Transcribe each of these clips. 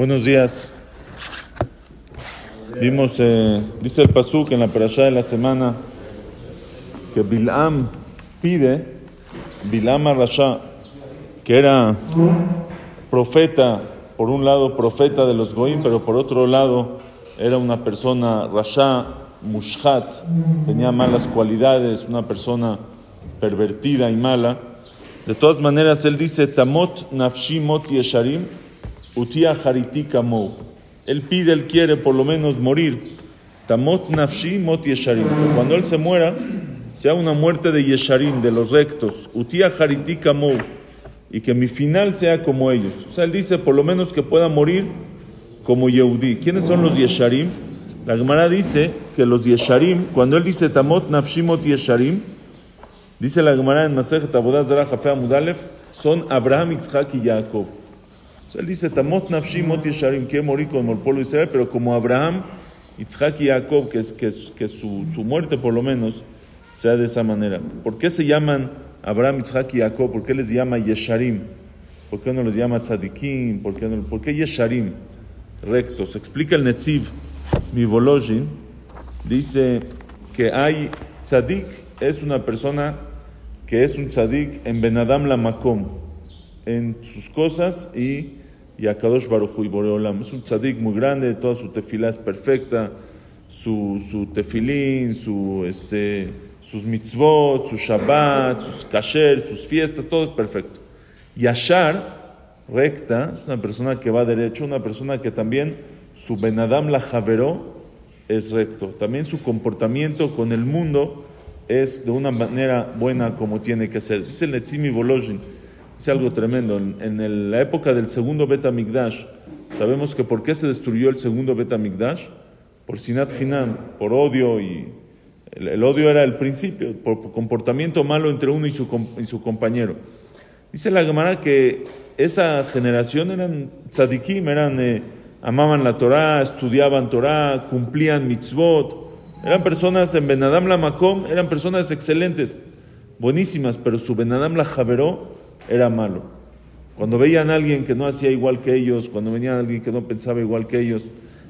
Buenos días. Vimos, eh, dice el Pasuk en la perashá de la semana, que Bilam pide, Bilam Rasha, que era profeta, por un lado profeta de los Goim, pero por otro lado era una persona Rasha, Mushhat, tenía malas cualidades, una persona pervertida y mala. De todas maneras, él dice, Tamot Nafshi Mot Yesharim, Utia Hariti Kamo. Él pide, él quiere por lo menos morir. Tamot Nafshi Yesharim. Cuando él se muera, sea una muerte de Yesharim, de los rectos. Utia Hariti Kamo. Y que mi final sea como ellos. O sea, él dice por lo menos que pueda morir como Yehudi. ¿Quiénes son los Yesharim? La Gemara dice que los Yesharim, cuando él dice Tamot Nafshi Mot Yesharim, dice la Gemara en Masej Tabodaz Zara Mudalef, son Abraham, Isaac y Jacob. O él dice, Tamot nafshi mot yesharim, quiere morir como el pueblo de Israel, pero como Abraham, Isaac y Jacob, que, su, muerte por lo menos sea de esa manera. ¿Por qué se llaman Abraham, Isaac y Jacob? ¿Por qué les llama Yesharim? ¿Por qué no les llama Tzadikim? ¿Por qué, no, ¿por qué Yesharim? Rectos. Explica el Netziv, mi Volojin, dice que hay Tzadik, es una persona que es un Tzadik en Benadam la Makom, en sus cosas y y a Kadosh y Boreolam. Es un tzadik muy grande, toda su tefilá es perfecta, su, su tefilín, su, este, sus mitzvot, su Shabbat, sus kasher, sus fiestas, todo es perfecto. Y Ashar, recta, es una persona que va derecho, una persona que también su Benadam la Javeró es recto. También su comportamiento con el mundo es de una manera buena como tiene que ser. Dice el Netzimi Volozhin es algo tremendo. En, en la época del segundo Betamigdash, sabemos que por qué se destruyó el segundo Betamigdash, por Sinat Hinam, por odio y el, el, odio era el principio, por comportamiento malo entre uno y su, y compañero. Dice la Gemara que esa generación eran tzadikim, eran, eh, amaban la Torah, estudiaban Torah, cumplían mitzvot, eran personas en Benadam la Makom, eran personas excelentes, buenísimas, pero su Benadam la Javeró era malo. Cuando veían a alguien que no hacía igual que ellos, cuando venía alguien que no pensaba igual que ellos,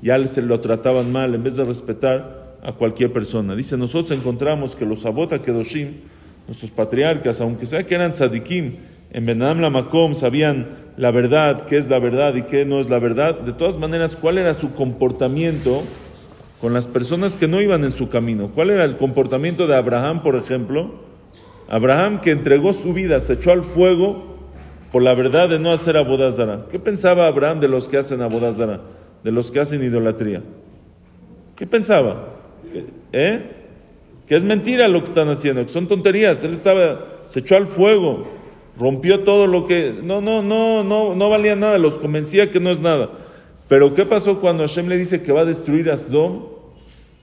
ya se lo trataban mal en vez de respetar a cualquier persona. Dice, nosotros encontramos que los Abota Kedoshim, nuestros patriarcas, aunque sea que eran tzadikim, en la Makom sabían la verdad, qué es la verdad y qué no es la verdad, de todas maneras, cuál era su comportamiento con las personas que no iban en su camino. ¿Cuál era el comportamiento de Abraham, por ejemplo? Abraham que entregó su vida, se echó al fuego por la verdad de no hacer abodazara. ¿Qué pensaba Abraham de los que hacen abodazara? De los que hacen idolatría. ¿Qué pensaba? ¿Eh? Que es mentira lo que están haciendo, que son tonterías. Él estaba, se echó al fuego, rompió todo lo que no, no, no, no, no valía nada, los convencía que no es nada. Pero ¿qué pasó cuando Hashem le dice que va a destruir a Sdom?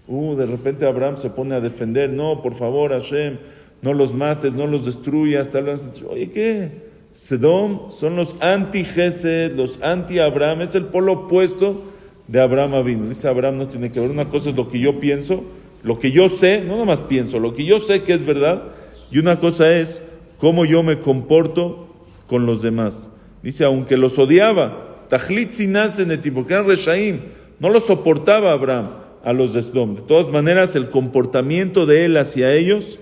Uh, de repente Abraham se pone a defender, no, por favor, Hashem, no los mates, no los destruyas, tal vez, oye, ¿qué? Sedom son los anti-Gesed, los anti-Abraham, es el polo opuesto de Abraham. Dice Abraham no tiene que ver, una cosa es lo que yo pienso, lo que yo sé, no nada más pienso, lo que yo sé que es verdad, y una cosa es cómo yo me comporto con los demás. Dice, aunque los odiaba, Tajlit Reshaim, no los soportaba Abraham a los de Sedom. De todas maneras, el comportamiento de él hacia ellos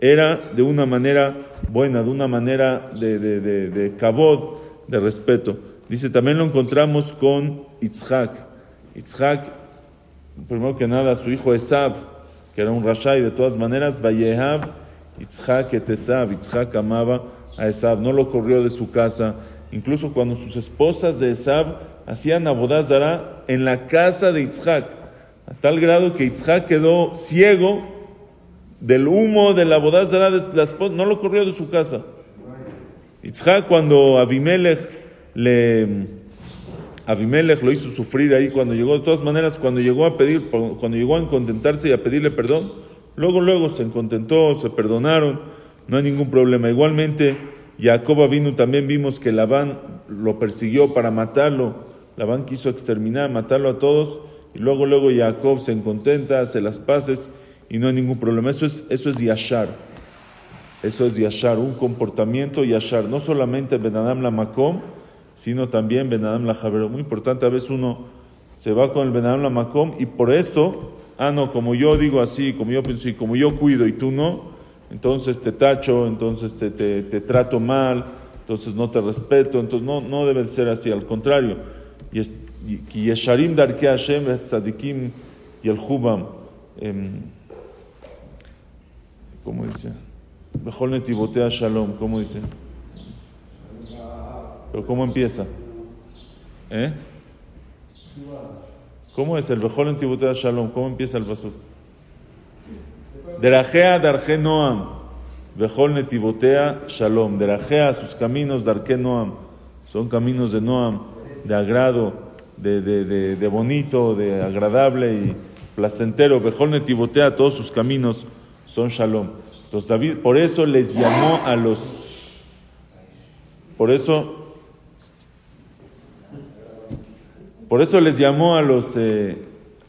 era de una manera buena, de una manera de, de, de, de cabod, de respeto. Dice, también lo encontramos con Itzhak. Itzhak, primero que nada, su hijo Esab, que era un Rashai, de todas maneras, Vayehab, Itzhak et Esab. Itzhak amaba a Esab, no lo corrió de su casa. Incluso cuando sus esposas de Esab hacían abodazara en la casa de Itzhak, a tal grado que Itzhak quedó ciego del humo de la bodazara de la esposa, no lo corrió de su casa. Itzhak cuando Abimelech le Abimelech lo hizo sufrir ahí cuando llegó, de todas maneras, cuando llegó a pedir, cuando llegó a contentarse y a pedirle perdón, luego, luego se contentó, se perdonaron, no hay ningún problema. Igualmente, Jacob vino, también vimos que Labán lo persiguió para matarlo, Labán quiso exterminar, matarlo a todos, y luego, luego Jacob se contenta, hace las paces, y no hay ningún problema. Eso es, eso es yashar. Eso es yashar, un comportamiento yashar. No solamente Benadam la Makom, sino también Benadam la Javero. Muy importante, a veces uno se va con el Benadam la Makom y por esto, ah, no, como yo digo así, como yo pienso y como yo cuido y tú no, entonces te tacho, entonces te, te, te trato mal, entonces no te respeto, entonces no, no debe ser así, al contrario. Yesharim Hashem, y el Hubam, ¿cómo dice? Mejor Netibotea Shalom, ¿cómo dice? Pero ¿cómo empieza? ¿Eh? ¿Cómo es el Bejol en Tibutea Shalom? ¿Cómo empieza el Basuk? Derajea Darje Noam. Bejol Netibotea Shalom. Derajea sus caminos Darje Noam. Son caminos de Noam, de agrado, de, de, de, de bonito, de agradable y placentero. Bejol Netibotea, todos sus caminos son Shalom. Entonces David, por eso les llamó a los. Por eso Por eso les llamó a los, eh,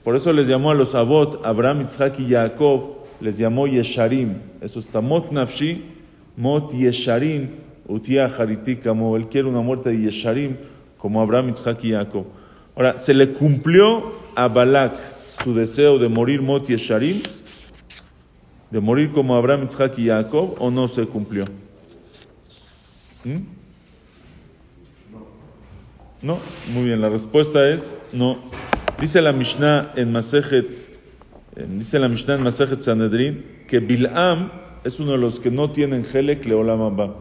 por eso les llamó a los Abot, Abraham, Isaac y Jacob, les llamó Yesharim. Eso está Mot Nafshi, Mot Yesharim, Utia como él quiere una muerte de Yesharim, como Abraham, Isaac y Jacob. Ahora, ¿se le cumplió a Balak su deseo de morir Mot Yesharim? ¿De morir como Abraham, Isaac y Jacob? ¿O no se cumplió? ¿Mm? No, muy bien, la respuesta es no. Dice la Mishnah en Masejet, dice la Mishnah en Masejet Sanedrin, que Bil'am es uno de los que no tienen Helek le Olam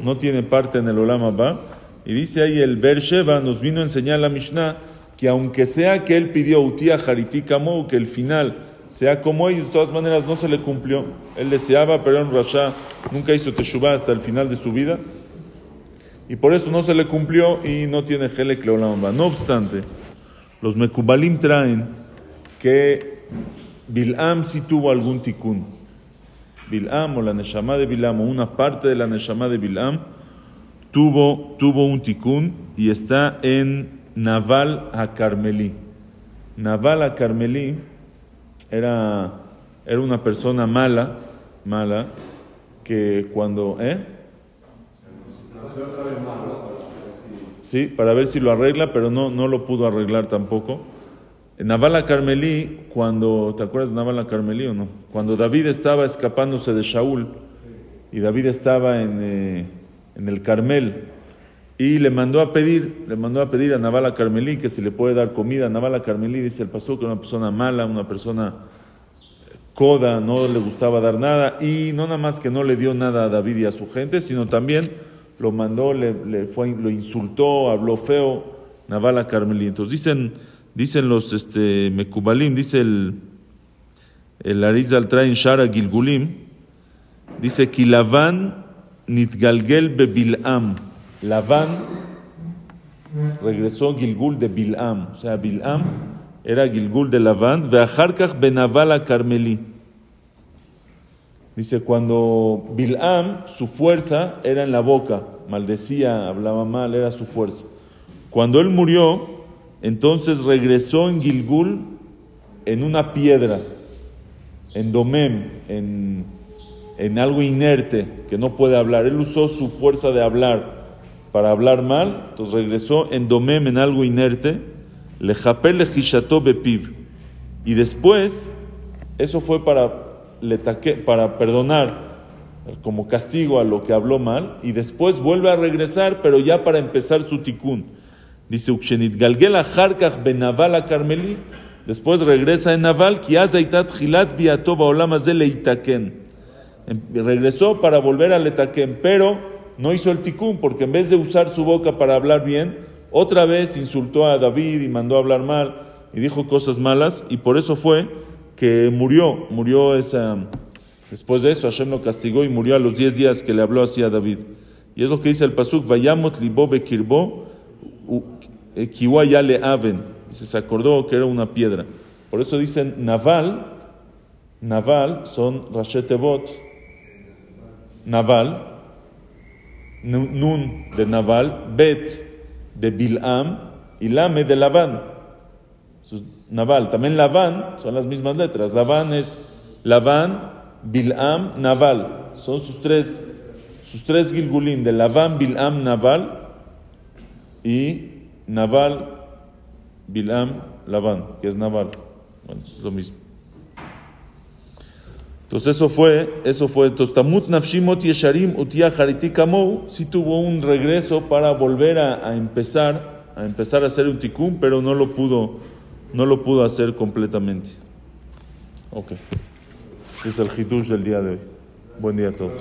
no tiene parte en el Olam Abba, y dice ahí el Bersheba nos vino a enseñar la Mishnah que aunque sea que él pidió Utia Hariti que el final sea como ellos, de todas maneras no se le cumplió. Él deseaba, pero en Rasha nunca hizo Teshuvah hasta el final de su vida y por eso no se le cumplió y no tiene Helek Leolamba. No obstante, los Mekubalim traen que Bilam sí tuvo algún tikkun. Bilam o la Neshama de Bilam o una parte de la Neshama de Bilam tuvo, tuvo un tikkun y está en Naval a Carmelí. Naval a Carmelí era, era una persona mala, mala, que cuando... ¿eh? Sí, para ver si lo arregla, pero no, no lo pudo arreglar tampoco. Navala Carmelí, cuando, ¿te acuerdas de Navala Carmelí o no? Cuando David estaba escapándose de Shaul y David estaba en, eh, en el Carmel y le mandó a pedir, le mandó a pedir a Navala Carmelí que se le puede dar comida. Navala Carmelí dice el pastor que era una persona mala, una persona coda, no le gustaba dar nada y no nada más que no le dio nada a David y a su gente, sino también lo mandó, le, fue, lo insultó, habló feo, Navala Carmelí. Entonces dicen, dicen los este, Mekubalim, dice el, el Arizal trae Shara Gilgulim, dice Kilavan Nitgalgel Bebilam. Laván regresó Gilgul de Bilam, o sea, Bilam era Gilgul de Veajarkach Benavala Carmelí. Dice, cuando Bilam, su fuerza era en la boca, maldecía, hablaba mal, era su fuerza. Cuando él murió, entonces regresó en Gilgul en una piedra, en Domem, en, en algo inerte, que no puede hablar. Él usó su fuerza de hablar para hablar mal, entonces regresó en Domem, en algo inerte, le japé le bepiv. Y después, eso fue para le para perdonar como castigo a lo que habló mal y después vuelve a regresar, pero ya para empezar su tikkun. Dice Ukshenit Galgela Harkach ben Naval Carmeli, después regresa en Naval, Hilat Leitaken. Em, regresó para volver al Etaken, pero no hizo el tikkun, porque en vez de usar su boca para hablar bien, otra vez insultó a David y mandó a hablar mal y dijo cosas malas, y por eso fue que murió, murió esa, después de eso Hashem lo castigó y murió a los 10 días que le habló así a David. Y es lo que dice el pasuk, vayamot libo bekirbo, kiwa aven. Dice, se acordó que era una piedra. Por eso dicen naval, naval son rashetebot, naval, nun de naval, bet de bilam y lame de lavan. Naval. También Labán son las mismas letras. Labán es Labán, Bilam, Naval. Son sus tres, sus tres Gilgulim de Labán, Bilam, Naval. y Naval, Bilam, Labán, que es Naval. Bueno, lo mismo. Entonces eso fue, eso fue, entonces Tamut Nafshimot Yesharim Utia Kamou sí tuvo un regreso para volver a, empezar, a empezar a hacer un tikkun, pero no lo pudo, no lo pudo hacer completamente. Ok. Ese es el hidush del día de hoy. Buen día a todos.